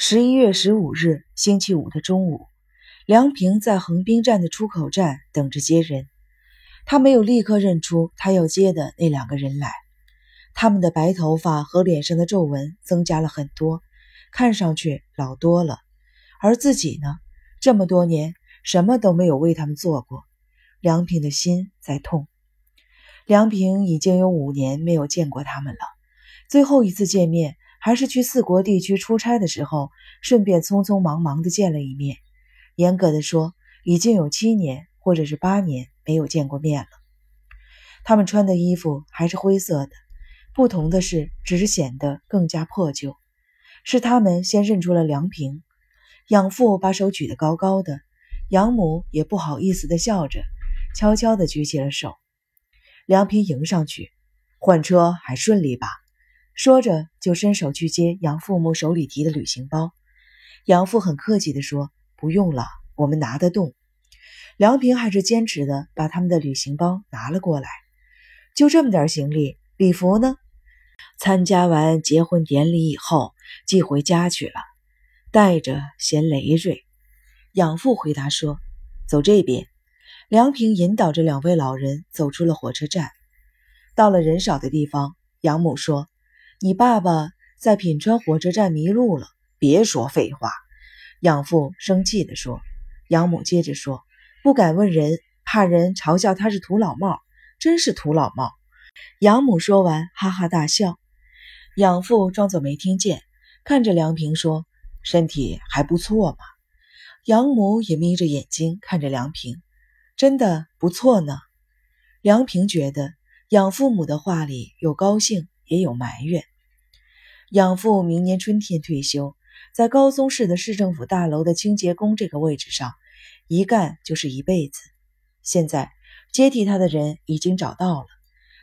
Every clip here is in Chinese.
十一月十五日，星期五的中午，梁平在横滨站的出口站等着接人。他没有立刻认出他要接的那两个人来，他们的白头发和脸上的皱纹增加了很多，看上去老多了。而自己呢，这么多年什么都没有为他们做过。梁平的心在痛。梁平已经有五年没有见过他们了，最后一次见面。还是去四国地区出差的时候，顺便匆匆忙忙的见了一面。严格的说，已经有七年或者是八年没有见过面了。他们穿的衣服还是灰色的，不同的是，只是显得更加破旧。是他们先认出了梁平，养父把手举得高高的，养母也不好意思的笑着，悄悄的举起了手。梁平迎上去，换车还顺利吧？说着，就伸手去接杨父母手里提的旅行包。杨父很客气地说：“不用了，我们拿得动。”梁平还是坚持的把他们的旅行包拿了过来。就这么点行李，礼服呢？参加完结婚典礼以后寄回家去了，带着嫌累赘。养父回答说：“走这边。”梁平引导着两位老人走出了火车站，到了人少的地方，养母说。你爸爸在品川火车站迷路了，别说废话。养父生气地说。养母接着说：“不敢问人，怕人嘲笑他是土老帽，真是土老帽。”养母说完，哈哈大笑。养父装作没听见，看着梁平说：“身体还不错嘛。”养母也眯着眼睛看着梁平：“真的不错呢。”梁平觉得养父母的话里有高兴。也有埋怨。养父明年春天退休，在高松市的市政府大楼的清洁工这个位置上，一干就是一辈子。现在接替他的人已经找到了，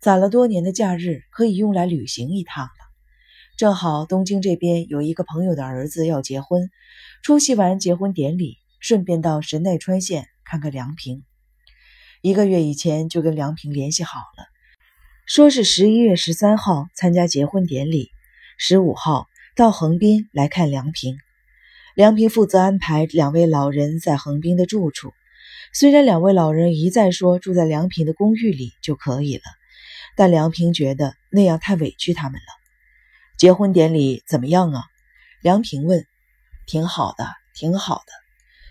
攒了多年的假日可以用来旅行一趟了。正好东京这边有一个朋友的儿子要结婚，出席完结婚典礼，顺便到神奈川县看看梁平。一个月以前就跟梁平联系好了。说是十一月十三号参加结婚典礼，十五号到横滨来看梁平。梁平负责安排两位老人在横滨的住处。虽然两位老人一再说住在梁平的公寓里就可以了，但梁平觉得那样太委屈他们了。结婚典礼怎么样啊？梁平问。挺好的，挺好的。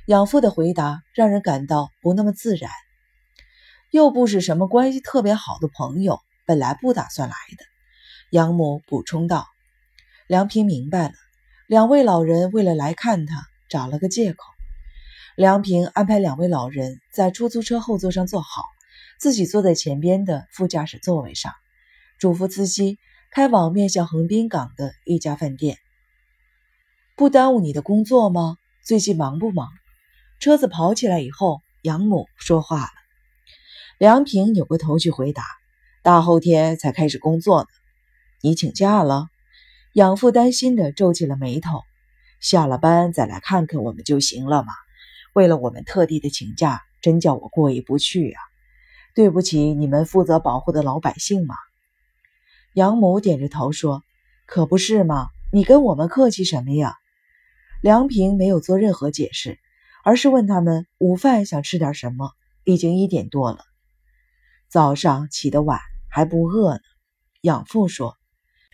养父的回答让人感到不那么自然。又不是什么关系特别好的朋友。本来不打算来的，养母补充道。梁平明白了，两位老人为了来看他，找了个借口。梁平安排两位老人在出租车后座上坐好，自己坐在前边的副驾驶座位上，嘱咐司机开往面向横滨港的一家饭店。不耽误你的工作吗？最近忙不忙？车子跑起来以后，养母说话了。梁平扭过头去回答。大后天才开始工作呢，你请假了？养父担心的皱起了眉头。下了班再来看看我们就行了嘛。为了我们特地的请假，真叫我过意不去啊！对不起你们负责保护的老百姓嘛。养母点着头说：“可不是嘛，你跟我们客气什么呀？”梁平没有做任何解释，而是问他们午饭想吃点什么。已经一点多了，早上起得晚。还不饿呢，养父说：“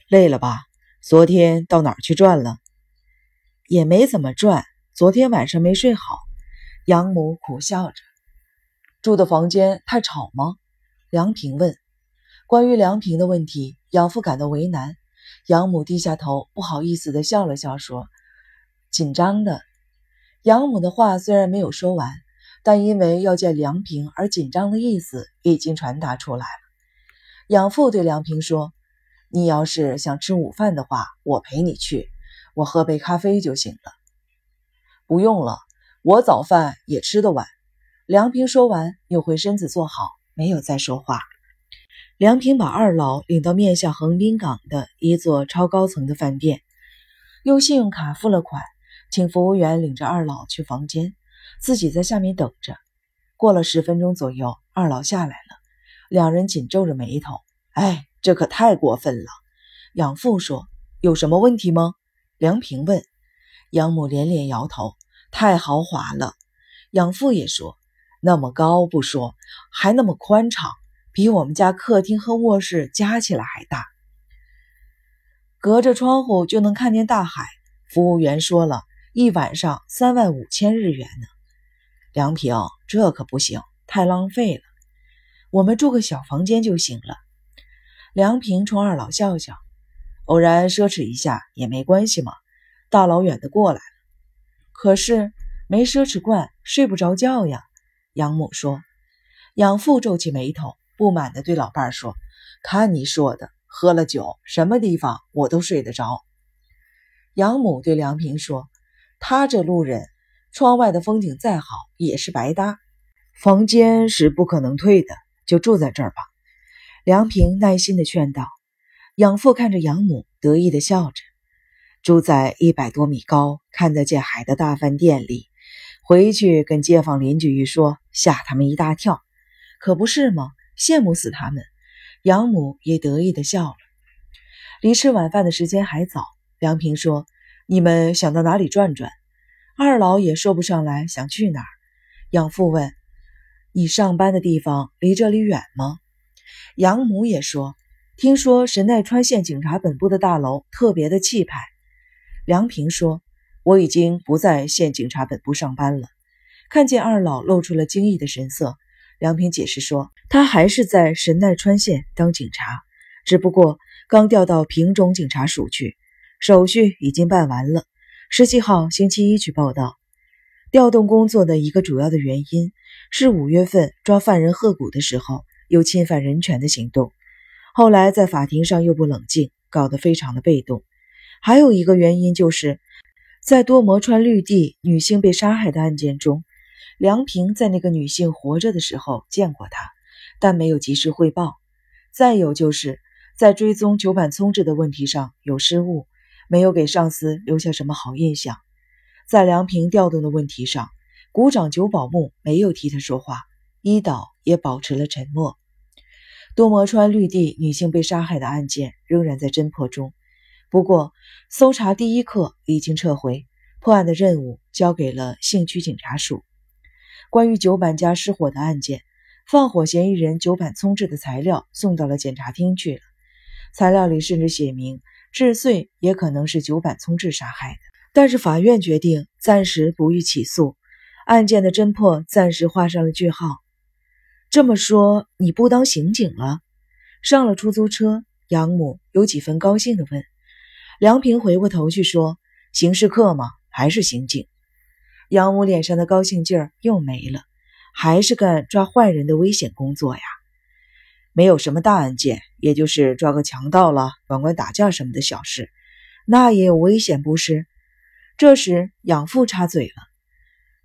累了吧？昨天到哪儿去转了？也没怎么转，昨天晚上没睡好。”养母苦笑着：“住的房间太吵吗？”梁平问。关于梁平的问题，养父感到为难。养母低下头，不好意思地笑了笑，说：“紧张的。”养母的话虽然没有说完，但因为要见梁平而紧张的意思已经传达出来了。养父对梁平说：“你要是想吃午饭的话，我陪你去，我喝杯咖啡就行了。”不用了，我早饭也吃得晚。梁平说完，扭回身子坐好，没有再说话。梁平把二老领到面向横滨港的一座超高层的饭店，用信用卡付了款，请服务员领着二老去房间，自己在下面等着。过了十分钟左右，二老下来。两人紧皱着眉头，哎，这可太过分了。养父说：“有什么问题吗？”梁平问。养母连连摇头：“太豪华了。”养父也说：“那么高不说，还那么宽敞，比我们家客厅和卧室加起来还大。隔着窗户就能看见大海。”服务员说了一晚上三万五千日元呢。梁平，这可不行，太浪费了。我们住个小房间就行了。梁平冲二老笑笑，偶然奢侈一下也没关系嘛，大老远的过来了。可是没奢侈惯，睡不着觉呀。养母说。养父皱起眉头，不满地对老伴说：“看你说的，喝了酒，什么地方我都睡得着。”养母对梁平说：“他这路人，窗外的风景再好也是白搭，房间是不可能退的，就住在这儿吧。”梁平耐心地劝道。养父看着养母，得意地笑着：“住在一百多米高、看得见海的大饭店里，回去跟街坊邻居一说，吓他们一大跳，可不是吗？羡慕死他们。”养母也得意地笑了。离吃晚饭的时间还早。梁平说：“你们想到哪里转转？”二老也说不上来想去哪儿。养父问：“你上班的地方离这里远吗？”养母也说：“听说神奈川县警察本部的大楼特别的气派。”梁平说：“我已经不在县警察本部上班了。”看见二老露出了惊异的神色，梁平解释说：“他还是在神奈川县当警察，只不过刚调到平中警察署去。”手续已经办完了，十七号星期一去报道。调动工作的一个主要的原因是五月份抓犯人鹤谷的时候有侵犯人权的行动，后来在法庭上又不冷静，搞得非常的被动。还有一个原因就是在多摩川绿地女性被杀害的案件中，梁平在那个女性活着的时候见过她，但没有及时汇报。再有就是在追踪九板聪治的问题上有失误。没有给上司留下什么好印象，在梁平调动的问题上，股长久保木没有替他说话，伊岛也保持了沉默。多摩川绿地女性被杀害的案件仍然在侦破中，不过搜查第一课已经撤回，破案的任务交给了信区警察署。关于九板家失火的案件，放火嫌疑人九板聪治的材料送到了检察厅去了，材料里甚至写明。治穗也可能是九板聪治杀害的，但是法院决定暂时不予起诉，案件的侦破暂时画上了句号。这么说，你不当刑警了？上了出租车，养母有几分高兴地问。梁平回过头去说：“刑事课吗？还是刑警？”养母脸上的高兴劲儿又没了，还是干抓坏人的危险工作呀。没有什么大案件，也就是抓个强盗了、管管打架什么的小事，那也有危险不是？这时养父插嘴了：“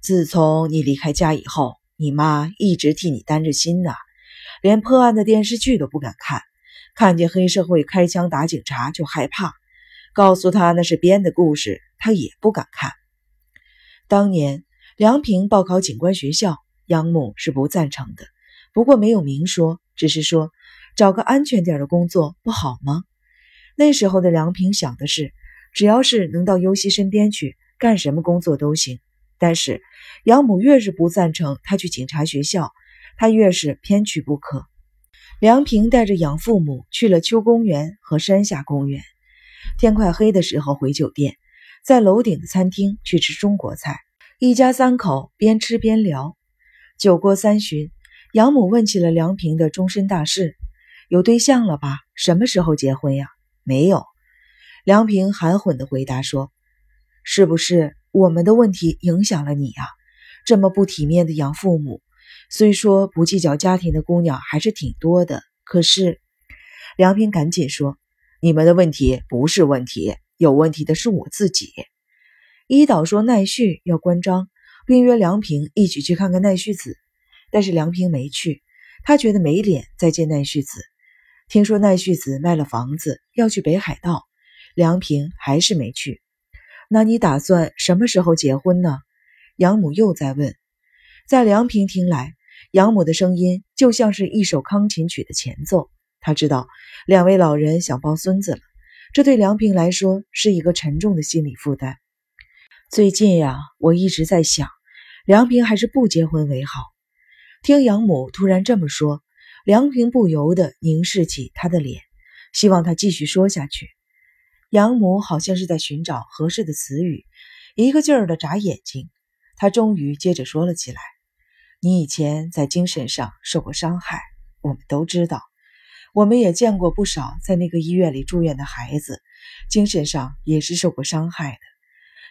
自从你离开家以后，你妈一直替你担着心呢，连破案的电视剧都不敢看，看见黑社会开枪打警察就害怕，告诉他那是编的故事，他也不敢看。”当年梁平报考警官学校，养母是不赞成的，不过没有明说。只是说找个安全点的工作不好吗？那时候的梁平想的是，只要是能到优希身边去，干什么工作都行。但是养母越是不赞成他去警察学校，他越是偏去不可。梁平带着养父母去了秋公园和山下公园。天快黑的时候回酒店，在楼顶的餐厅去吃中国菜，一家三口边吃边聊。酒过三巡。养母问起了梁平的终身大事，有对象了吧？什么时候结婚呀？没有。梁平含混的回答说：“是不是我们的问题影响了你呀？这么不体面的养父母，虽说不计较家庭的姑娘还是挺多的。可是……”梁平赶紧说：“你们的问题不是问题，有问题的是我自己。”伊岛说奈绪要关张，并约梁平一起去看看奈绪子。但是梁平没去，他觉得没脸再见奈绪子。听说奈绪子卖了房子要去北海道，梁平还是没去。那你打算什么时候结婚呢？养母又在问。在梁平听来，养母的声音就像是一首钢琴曲的前奏。他知道两位老人想抱孙子了，这对梁平来说是一个沉重的心理负担。最近呀，我一直在想，梁平还是不结婚为好。听养母突然这么说，梁平不由得凝视起他的脸，希望他继续说下去。养母好像是在寻找合适的词语，一个劲儿的眨眼睛。她终于接着说了起来：“你以前在精神上受过伤害，我们都知道。我们也见过不少在那个医院里住院的孩子，精神上也是受过伤害的。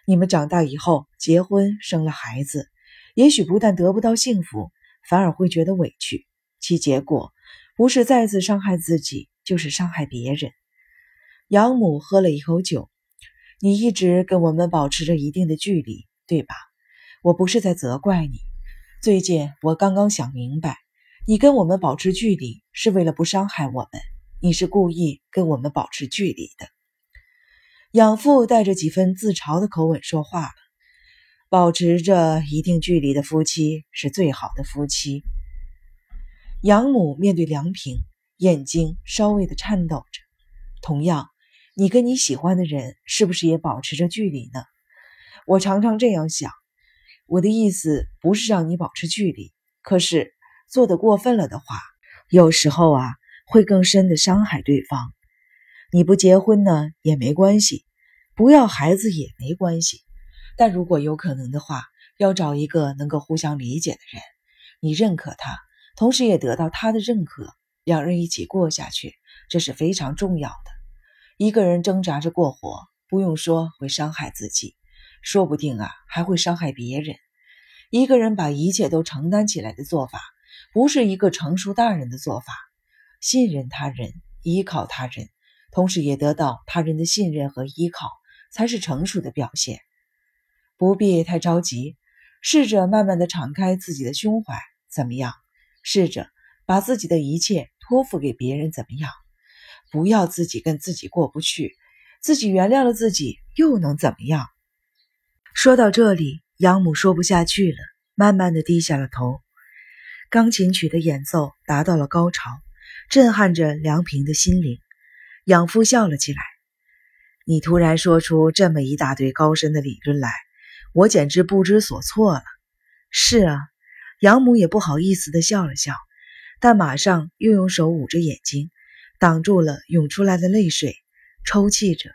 你们长大以后结婚生了孩子，也许不但得不到幸福。”反而会觉得委屈，其结果不是再次伤害自己，就是伤害别人。养母喝了一口酒，你一直跟我们保持着一定的距离，对吧？我不是在责怪你。最近我刚刚想明白，你跟我们保持距离是为了不伤害我们，你是故意跟我们保持距离的。养父带着几分自嘲的口吻说话了。保持着一定距离的夫妻是最好的夫妻。养母面对梁平，眼睛稍微的颤抖着。同样，你跟你喜欢的人是不是也保持着距离呢？我常常这样想。我的意思不是让你保持距离，可是做的过分了的话，有时候啊会更深的伤害对方。你不结婚呢也没关系，不要孩子也没关系。但如果有可能的话，要找一个能够互相理解的人，你认可他，同时也得到他的认可，两人一起过下去，这是非常重要的。一个人挣扎着过活，不用说会伤害自己，说不定啊还会伤害别人。一个人把一切都承担起来的做法，不是一个成熟大人的做法。信任他人，依靠他人，同时也得到他人的信任和依靠，才是成熟的表现。不必太着急，试着慢慢的敞开自己的胸怀，怎么样？试着把自己的一切托付给别人，怎么样？不要自己跟自己过不去，自己原谅了自己又能怎么样？说到这里，养母说不下去了，慢慢的低下了头。钢琴曲的演奏达到了高潮，震撼着梁平的心灵。养父笑了起来：“你突然说出这么一大堆高深的理论来。”我简直不知所措了。是啊，养母也不好意思的笑了笑，但马上又用手捂着眼睛，挡住了涌出来的泪水，抽泣着。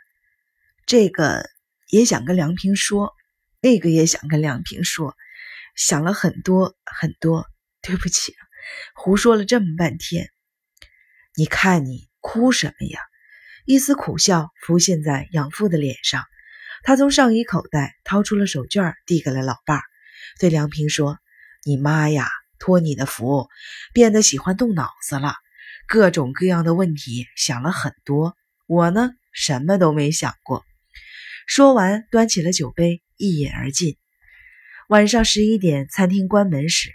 这个也想跟梁平说，那个也想跟梁平说，想了很多很多。对不起，胡说了这么半天。你看你哭什么呀？一丝苦笑浮现在养父的脸上。他从上衣口袋掏出了手绢，递给了老伴儿，对梁平说：“你妈呀，托你的福，变得喜欢动脑子了，各种各样的问题想了很多。我呢，什么都没想过。”说完，端起了酒杯，一饮而尽。晚上十一点，餐厅关门时，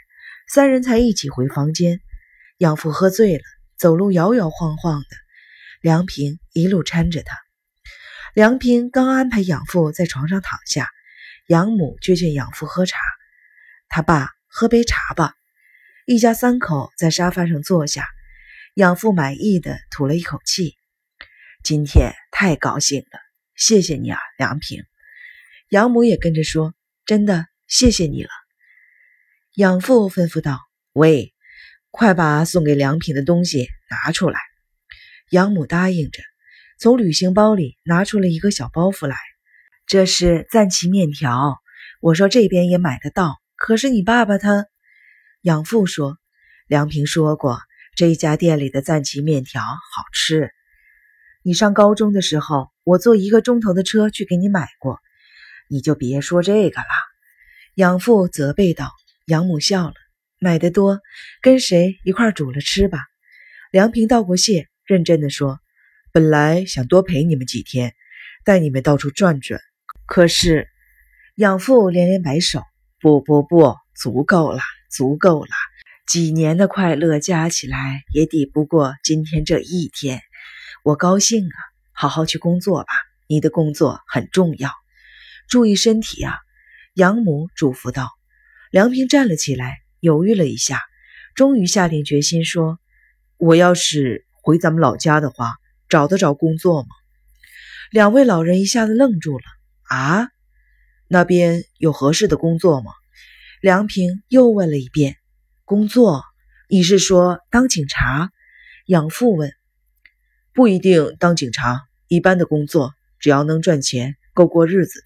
三人才一起回房间。养父喝醉了，走路摇摇晃晃的，梁平一路搀着他。梁平刚安排养父在床上躺下，养母却劝养父喝茶。他爸喝杯茶吧。一家三口在沙发上坐下，养父满意的吐了一口气。今天太高兴了，谢谢你啊，梁平。养母也跟着说：“真的，谢谢你了。”养父吩咐道：“喂，快把送给梁平的东西拿出来。”养母答应着。从旅行包里拿出了一个小包袱来，这是赞岐面条。我说这边也买得到，可是你爸爸他养父说，梁平说过这一家店里的赞岐面条好吃。你上高中的时候，我坐一个钟头的车去给你买过，你就别说这个了。养父责备道。养母笑了，买的多，跟谁一块煮了吃吧。梁平道过谢，认真的说。本来想多陪你们几天，带你们到处转转，可是养父连连摆手：“不不不，足够了，足够了！几年的快乐加起来也抵不过今天这一天。我高兴啊，好好去工作吧，你的工作很重要，注意身体啊！”养母嘱咐道。梁平站了起来，犹豫了一下，终于下定决心说：“我要是回咱们老家的话。”找得着工作吗？两位老人一下子愣住了。啊，那边有合适的工作吗？梁平又问了一遍。工作？你是说当警察？养父问。不一定当警察，一般的工作，只要能赚钱，够过日子的。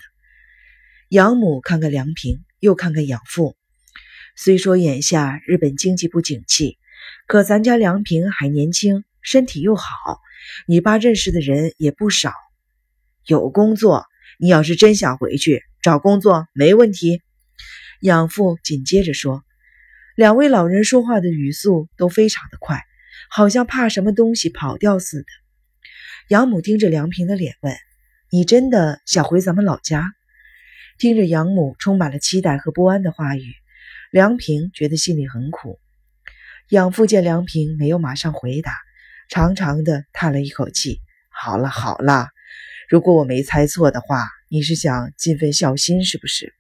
养母看看梁平，又看看养父。虽说眼下日本经济不景气，可咱家梁平还年轻，身体又好，你爸认识的人也不少。有工作，你要是真想回去。找工作没问题，养父紧接着说。两位老人说话的语速都非常的快，好像怕什么东西跑掉似的。养母盯着梁平的脸问：“你真的想回咱们老家？”听着养母充满了期待和不安的话语，梁平觉得心里很苦。养父见梁平没有马上回答，长长的叹了一口气：“好了好了，如果我没猜错的话。”你是想尽份孝心，是不是？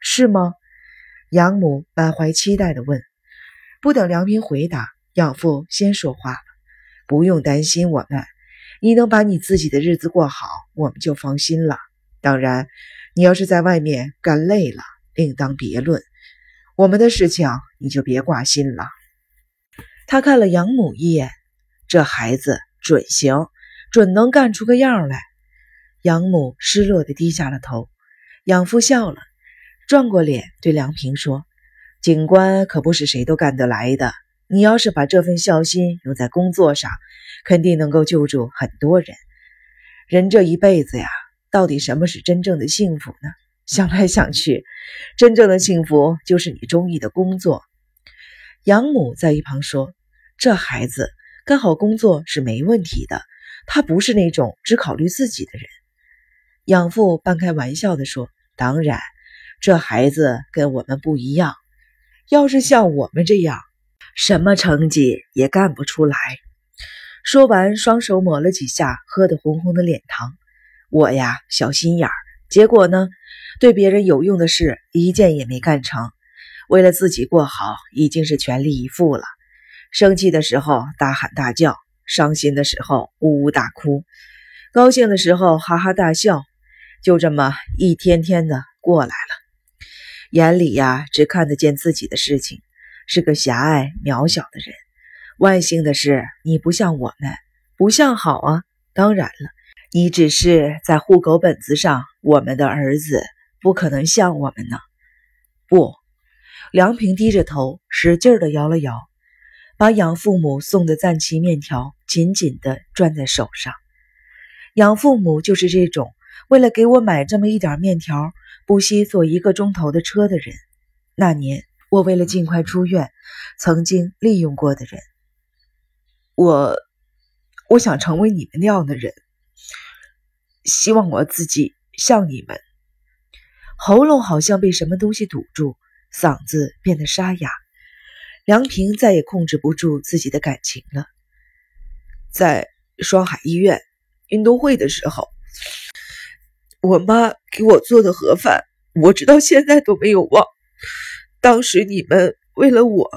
是吗？养母满怀期待地问。不等梁平回答，养父先说话了：“不用担心我们，你能把你自己的日子过好，我们就放心了。当然，你要是在外面干累了，另当别论。我们的事情你就别挂心了。”他看了养母一眼，这孩子准行，准能干出个样来。养母失落地低下了头，养父笑了，转过脸对梁平说：“警官可不是谁都干得来的。你要是把这份孝心用在工作上，肯定能够救助很多人。人这一辈子呀，到底什么是真正的幸福呢？想来想去，真正的幸福就是你中意的工作。”养母在一旁说：“这孩子干好工作是没问题的，他不是那种只考虑自己的人。”养父半开玩笑地说：“当然，这孩子跟我们不一样。要是像我们这样，什么成绩也干不出来。”说完，双手抹了几下喝得红红的脸汤。我呀，小心眼儿，结果呢，对别人有用的事一件也没干成。为了自己过好，已经是全力以赴了。生气的时候大喊大叫，伤心的时候呜呜大哭，高兴的时候哈哈大笑。就这么一天天的过来，眼里呀只看得见自己的事情，是个狭隘渺小的人。万幸的是，你不像我们，不像好啊。当然了，你只是在户口本子上我们的儿子，不可能像我们呢。不，梁平低着头，使劲的摇了摇，把养父母送的赞岐面条紧紧的攥在手上。养父母就是这种。为了给我买这么一点面条，不惜坐一个钟头的车的人，那年我为了尽快出院，曾经利用过的人，我，我想成为你们那样的人，希望我自己像你们。喉咙好像被什么东西堵住，嗓子变得沙哑。梁平再也控制不住自己的感情了，在双海医院运动会的时候。我妈给我做的盒饭，我直到现在都没有忘。当时你们为了我，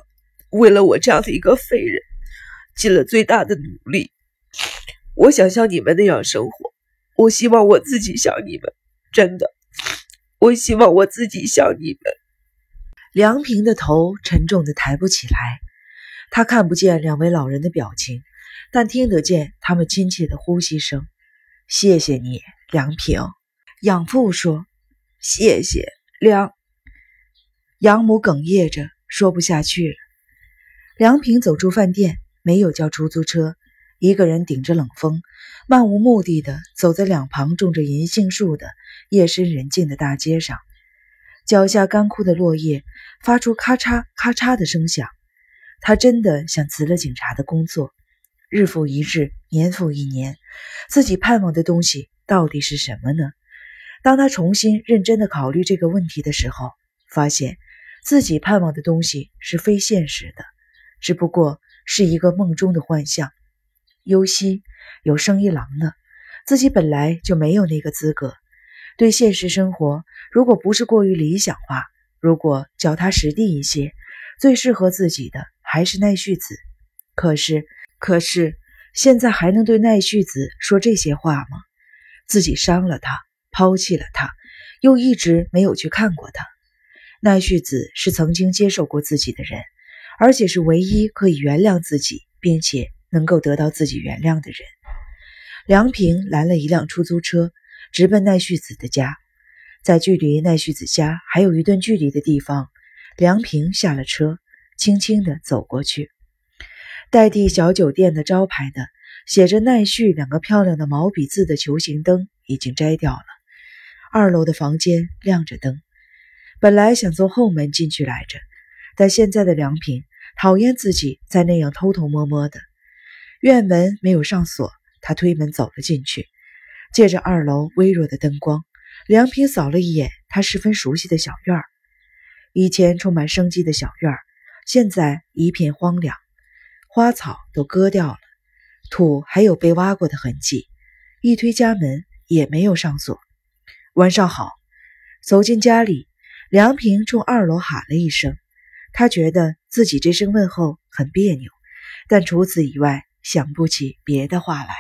为了我这样的一个废人，尽了最大的努力。我想像你们那样生活，我希望我自己像你们，真的，我希望我自己像你们。梁平的头沉重的抬不起来，他看不见两位老人的表情，但听得见他们亲切的呼吸声。谢谢你，梁平。养父说：“谢谢梁。”养母哽咽着说不下去了。梁平走出饭店，没有叫出租车，一个人顶着冷风，漫无目的的走在两旁种着银杏树的夜深人静的大街上，脚下干枯的落叶发出咔嚓咔嚓的声响。他真的想辞了警察的工作。日复一日，年复一年，自己盼望的东西到底是什么呢？当他重新认真的考虑这个问题的时候，发现自己盼望的东西是非现实的，只不过是一个梦中的幻象。尤西有生一郎呢，自己本来就没有那个资格。对现实生活，如果不是过于理想化，如果脚踏实地一些，最适合自己的还是奈绪子。可是，可是现在还能对奈绪子说这些话吗？自己伤了他。抛弃了他，又一直没有去看过他。奈绪子是曾经接受过自己的人，而且是唯一可以原谅自己，并且能够得到自己原谅的人。梁平拦了一辆出租车，直奔奈绪子的家。在距离奈绪子家还有一段距离的地方，梁平下了车，轻轻地走过去。代替小酒店的招牌的，写着“奈绪”两个漂亮的毛笔字的球形灯已经摘掉了。二楼的房间亮着灯。本来想从后门进去来着，但现在的梁平讨厌自己在那样偷偷摸摸的。院门没有上锁，他推门走了进去。借着二楼微弱的灯光，梁平扫了一眼他十分熟悉的小院儿。以前充满生机的小院儿，现在一片荒凉，花草都割掉了，土还有被挖过的痕迹。一推家门也没有上锁。晚上好，走进家里。梁平冲二楼喊了一声，他觉得自己这声问候很别扭，但除此以外想不起别的话来。